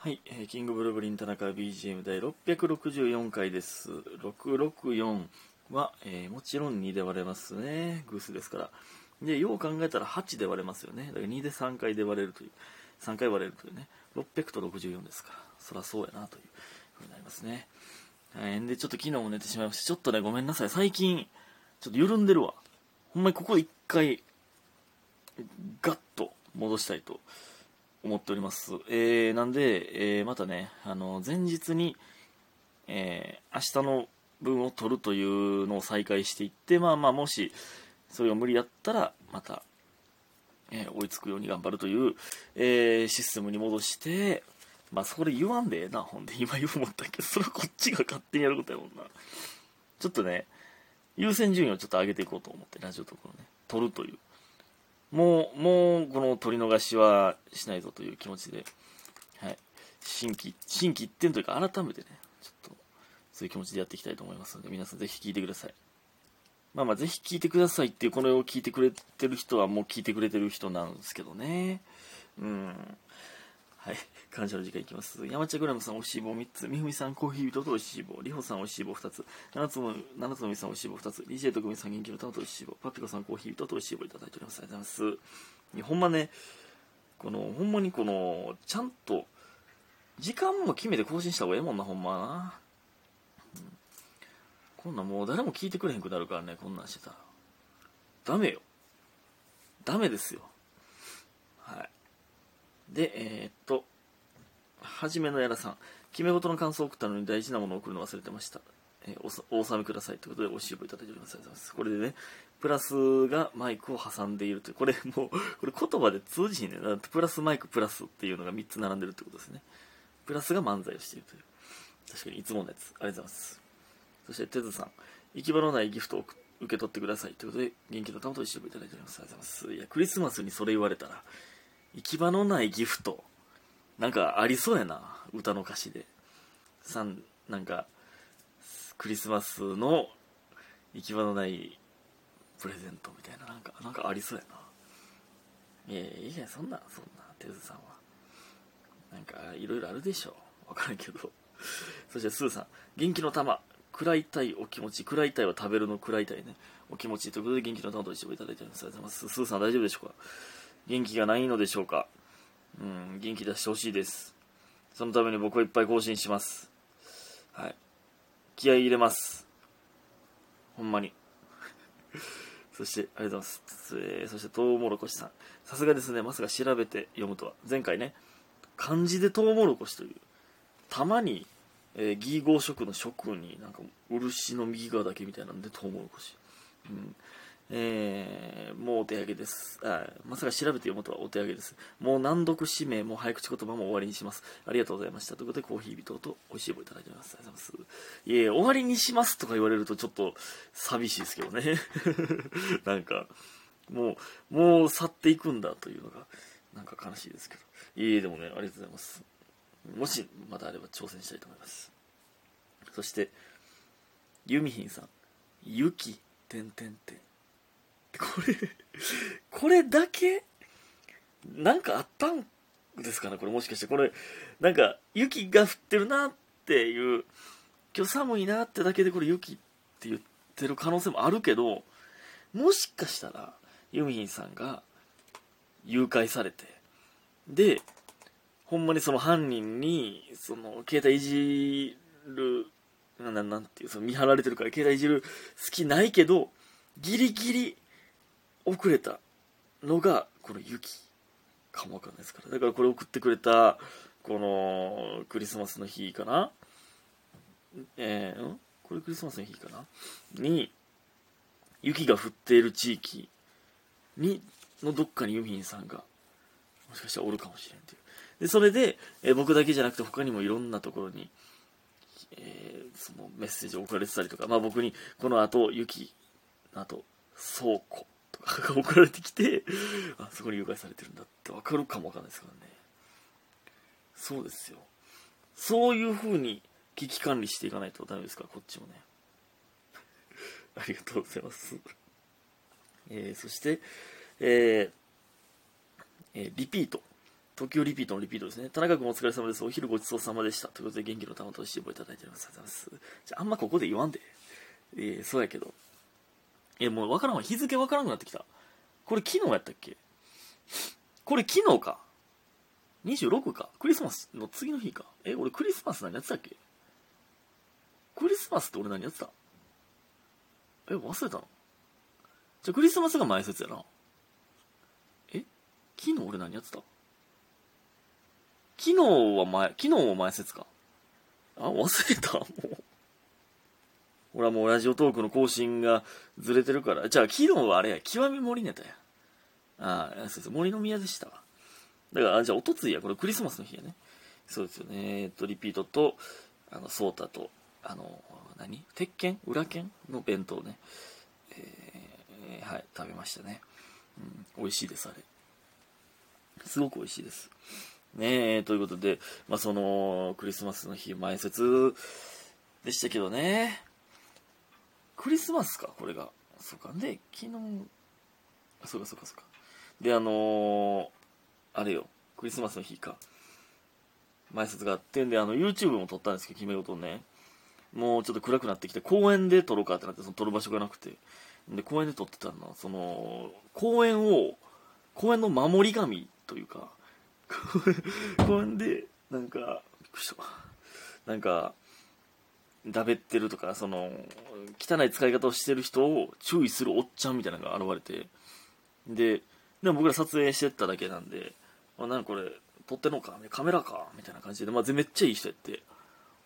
はい、えーキングブルブリン田中 BGM 第664回です。664は、えーもちろん2で割れますね。偶数ですから。で、よう考えたら8で割れますよね。だから2で3回で割れるという、3回割れるというね。600と64ですから。そらそうやなというふうになりますね。はい、で、ちょっと昨日も寝てしまいました。ちょっとね、ごめんなさい。最近、ちょっと緩んでるわ。ほんまにここで一回、ガッと戻したいと思っております。えー、なんで、えーまたね、あの、前日に、えー明日の分を取るというのを再開していって、まあまあ、もし、それが無理だったら、また、えー追いつくように頑張るという、えーシステムに戻して、まあ、それ言わんでな、ほんで、今言う思ったけど、それはこっちが勝手にやることやもんな。ちょっとね、優先順位をちょっと上げていこうと思って、ラジオところね、取るという。もう、もう、この取り逃しはしないぞという気持ちで、はい。新規、新規一点というか、改めてね、ちょっと、そういう気持ちでやっていきたいと思いますので、皆さんぜひ聞いてください。まあまあ、ぜひ聞いてくださいっていう、これを聞いてくれてる人はもう聞いてくれてる人なんですけどね。うん。はい。感謝の時間いきます。山茶グラムさん、おいしい棒3つ。みふみさん、コーヒー人とおいしい棒。りほさん、おいしい棒2つ。七つの、七つのみさん、おいしい棒2つ。DJ とくみさん、元気の玉とおいしい棒。パピコさん、コーヒー人とおいしい棒いただいております。ありがとうございます。ほんまね、この、ほんまにこの、ちゃんと、時間も決めて更新した方がええもんな、ほんまな。こんなんもう誰も聞いてくれへんくなるからね、こんなんしてたら。ダメよ。ダメですよ。で、えーっと、はじめのやらさん。決め事の感想を送ったのに大事なものを送るの忘れてました。えーお納めくださいということでおしぼいただいております。ありがとうございます。これでね、プラスがマイクを挟んでいるという、これもう、これ言葉で通じひんねん。プラスマイクプラスっていうのが3つ並んでるってことですね。プラスが漫才をしているという。確かにいつものやつ。ありがとうございます。そして、てずさん。行き場のないギフトを受け取ってください。ということで、元気の玉と一緒にいただいております。ありがとうございます。いや、クリスマスにそれ言われたら、行き場のないギフト、なんかありそうやな。歌の歌詞で。さん、なんか、クリスマスの行き場のないプレゼントみたいな、なんか、なんかありそうやな。いやいや、いや、そんな、そんな、てずさんは。なんか、いろいろあるでしょう。わからんけど。そして、スーさん、元気の玉、食らいたいお気持ち、食らいたいは食べるの食らいたいね。お気持ちということで、元気の玉と一緒いただいております。ありがとうございます。スーさん大丈夫でしょうか？元気がないのでしょうかうん、元気出してほしいです。そのために僕はいっぱい更新します。はい。気合い入れます。ほんまに。そして、ありがとうございます。えーそして、トウモロコシさん。さすがですね、まさか調べて読むとは。前回ね、漢字でトウモロコシという、たまに、えー、義合色の色になんか、漆の右側だけみたいなんで、トウモロコシ。うん。えー、もうお手上げです。あまさか調べて読むとはお手上げです。もう難読指名も早口言葉も終わりにします。ありがとうございました。ということで、コーヒー人と美味しい棒いただいてます。ありがとうございます。いやいや、終わりにしますとか言われるとちょっと寂しいですけどね。なんか、もう、もう去っていくんだというのが、なんか悲しいですけど。いえ、でもね、ありがとうございます。もし、まだあれば挑戦したいと思います。そして、ユミヒンさん。ゆき、てんてんてん。これ、これだけ？なんかあったんですかね？これもしかして。これ、なんか、雪が降ってるなっていう、今日寒いなってだけでこれ雪って言ってる可能性もあるけど、もしかしたら、ユミヒンさんが誘拐されて、で、ほんまにその犯人に、その、携帯いじる、ななんていう、その見張られてるから携帯いじる好きないけど、ギリギリ遅れたのが、この雪かもわかんないですから。だからこれ送ってくれた、この、クリスマスの日かなえー、ん？これクリスマスの日かな？に、雪が降っている地域に、のどっかにユミンさんが、もしかしたらおるかもしれんっていう。で、それで、えー僕だけじゃなくて他にもいろんなところに、えーそのメッセージを送られてたりとか、まあ僕に、この後、雪、あと、倉庫とかが送られてきて、あ、そこに誘拐されてるんだってわかるかもわかんないですからね。そうですよ。そういう風に危機管理していかないとダメですから、こっちもね。ありがとうございます。えーそして、えーえーリピート。東京リピートのリピートですね。田中君お疲れ様です。お昼ごちそうさまでした。ということで、元気の玉としていただいております。ありがとうございます。じゃあ、あんまここで言わんで。えー、そうやけど。え、もうわからんわ。日付わからんくなってきた。これ昨日やったっけ？これ昨日か。26か。クリスマスの次の日か。え、俺クリスマス何やってたっけ？クリスマスって俺何やってた？え、忘れたのじゃ、クリスマスが前説やな。え昨日俺何やってた？昨日は前、昨日も前説か。あ、忘れたもう。俺はもうラジオトークの更新がずれてるから。じゃあ昨日はあれや、極み森ネタや。ああ、そうです。森の宮でしたわ。だから、じゃあおとついや、これクリスマスの日やね。そうですよね。えっと、リピートと、あの、ソータと、あの、何？鉄拳？裏剣の弁当ね。えー、はい、食べましたね。うん、美味しいです、あれ。すごく美味しいです。ねえ、ということで、まあ、その、クリスマスの日、前説でしたけどね。クリスマスか、これが。そうか。で、昨日、あそうかそうかそうか。で、あのー、あれよ、クリスマスの日か。前説があってんで、あの、YouTube も撮ったんですけど、決め事ね。もうちょっと暗くなってきて、公園で撮ろうかってなって、その撮る場所がなくて。で、公園で撮ってたのは、その、公園を、公園の守り神というか、公園で、なんか、びっくりした。なんか、だべってるとか、その、汚い使い方をしてる人を注意するおっちゃんみたいなのが現れて、で、でも僕ら撮影してっただけなんで、あ、なんこれ、撮ってんのか？カメラか？みたいな感じで、まあ、めっちゃいい人やって、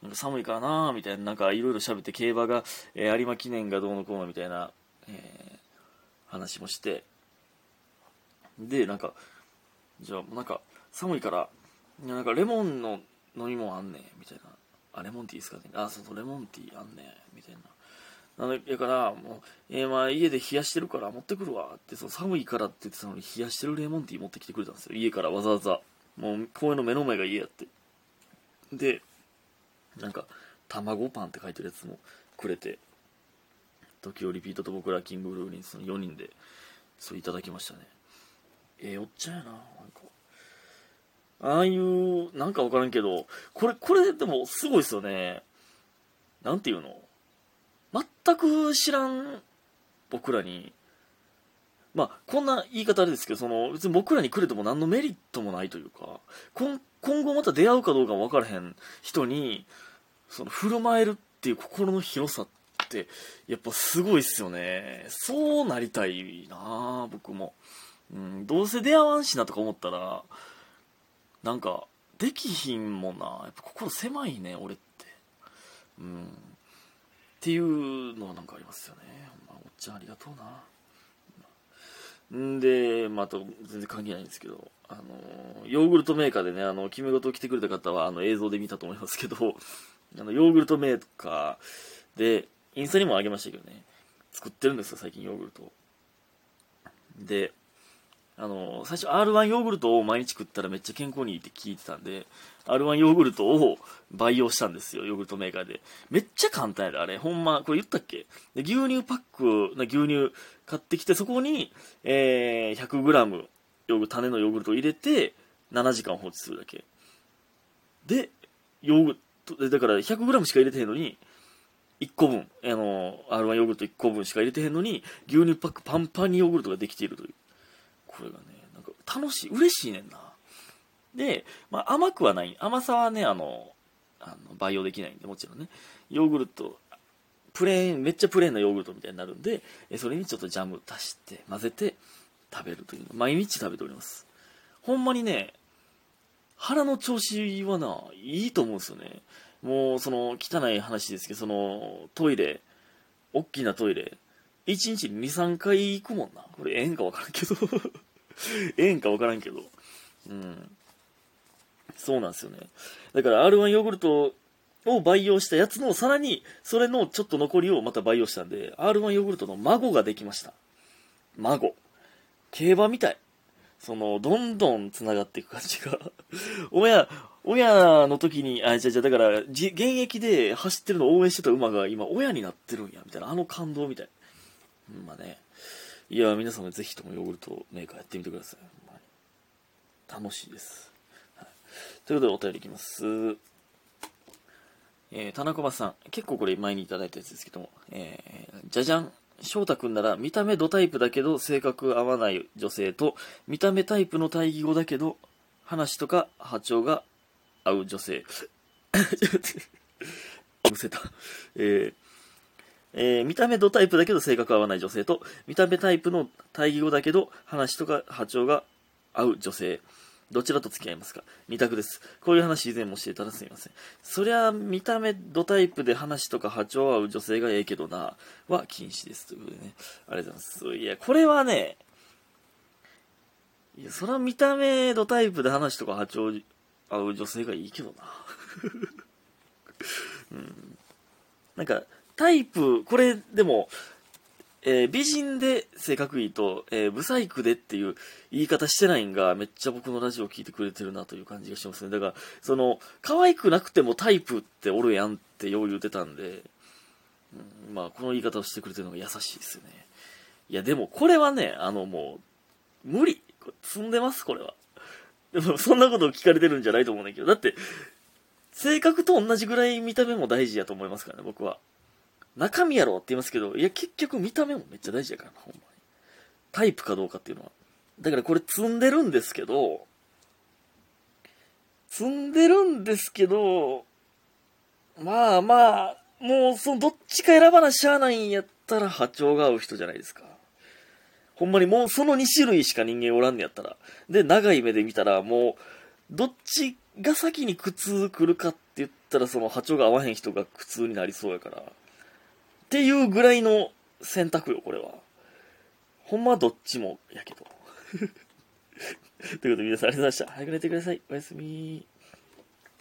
なんか寒いからなみたいな、なんかいろいろ喋って、競馬が、えー、有馬記念がどうのこうのみたいな、えー、話もして、で、なんか、じゃあ、なんか、寒いから、なんかレモンの飲み物あんねん、みたいな。あ、レモンティーですかね。あ、そうそう、レモンティーあんね、みたいな。なんで、やから、もう、えー、まあ、家で冷やしてるから持ってくるわって、その寒いからって言ってたのに、冷やしてるレモンティー持ってきてくれたんですよ。家からわざわざ。もう、公園の目の前が家やって。で、なんか、卵パンって書いてるやつもくれて、時折リピートと僕らキングブルーリンスの4人で、そういただきましたね。ええー、おっちゃんやな、なんか。ああいう、なんかわからんけど、これ、これでもすごいですよね。なんていうの？全く知らん僕らに、まあ、こんな言い方あれですけど、その、別に僕らにくれても何のメリットもないというか、今後また出会うかどうかも分からへん人に、その、振る舞えるっていう心の広さって、やっぱすごいっすよね。そうなりたいな僕も。うん、どうせ出会わんしなとか思ったら、なんか、できひんもんな。やっぱ心狭いね、俺って。うん。っていうのはなんかありますよね。まあ、おっちゃんありがとうな。んで、まあ、あと、全然関係ないんですけど、あの、ヨーグルトメーカーでね、あの、決め事を来てくれた方は、あの、映像で見たと思いますけど、あの、ヨーグルトメーカーで、インスタにもあげましたけどね、作ってるんですよ、最近ヨーグルトで、あの、最初 R1 ヨーグルトを毎日食ったらめっちゃ健康にいいって聞いてたんで、R1 ヨーグルトを培養したんですよ、ヨーグルトメーカーで。めっちゃ簡単やで、あれ。ほんま、これ言ったっけ？で牛乳パックな牛乳買ってきて、そこに、えー、100g ヨーグ種のヨーグルトを入れて、7時間放置するだけ。で、ヨーグルト、だから 100g しか入れてへんのに、1個分、あの、R1 ヨーグルト1個分しか入れてへんのに、牛乳パックパンパンにヨーグルトができているという。これがね、なんか楽しい、嬉しいねんな。で、まあ、甘くはない。甘さはね、あの、あの培養できないんで、もちろんね。ヨーグルト、プレーン、めっちゃプレーンなヨーグルトみたいになるんで、それにちょっとジャム足して、混ぜて食べるという毎日食べております。ほんまにね、腹の調子はな、いいと思うんですよね。もう、その、汚い話ですけど、その、トイレ、大きなトイレ、1日2、3回行くもんな。これ、ええんかわからんけど ええんかわからんけど。うん。そうなんですよね。だから R1 ヨーグルトを培養したやつの、さらに、それのちょっと残りをまた培養したんで、R1 ヨーグルトの孫ができました。孫。競馬みたい。その、どんどん繋がっていく感じが。親、親の時に、あ、じゃじゃだから、現役で走ってるのを応援してた馬が今、親になってるんや、みたいな、あの感動みたい。うんまあね。いや、皆さんもぜひともヨーグルトメーカーやってみてください。楽しいです。ということでお便りいきます。えー、田中さん、結構これ前にいただいたやつですけども、えー、じゃじゃん。翔太くんなら見た目ドタイプだけど性格合わない女性と見た目タイプの対義語だけど話とか波長が合う女性。むせた。えーえー、見た目ドタイプだけど性格合わない女性と、見た目タイプの対義語だけど話とか波長が合う女性。どちらと付き合いますか？二択です。こういう話以前もしてたらすみません。そりゃ、見た目ドタイプで話とか波長合う女性がええけどな、は禁止です。ということでね。ありがとうございます。いや、これはね、いや、それは見た目ドタイプで話とか波長合う女性がいいけどな。うん。なんか、タイプ、これでも、えー、美人で性格いいと、えー、ブサイクでっていう言い方してないんが、めっちゃ僕のラジオ聞いてくれてるなという感じがしますね。だから、その、可愛くなくてもタイプっておるやんってよう言うてたんで、うん、まあ、この言い方をしてくれてるのが優しいですよね。いや、でもこれはね、あのもう、無理。積んでます、これは。でも、そんなことを聞かれてるんじゃないと思うんだけど、だって、性格と同じぐらい見た目も大事やと思いますからね、僕は。中身やろって言いますけど、いや、結局見た目もめっちゃ大事やからな、ほんまに。タイプかどうかっていうのは。だからこれ積んでるんですけど、積んでるんですけど、まあまあ、もうそのどっちか選ばなしゃあないんやったら波長が合う人じゃないですか。ほんまにもうその2種類しか人間おらんねやったら。で、長い目で見たらもう、どっちが先に苦痛来るかって言ったらその波長が合わへん人が苦痛になりそうやから。っていうぐらいの選択よ、これは。ほんまどっちもやけど。ということで皆さんありがとうございました。早く寝てください。おやすみ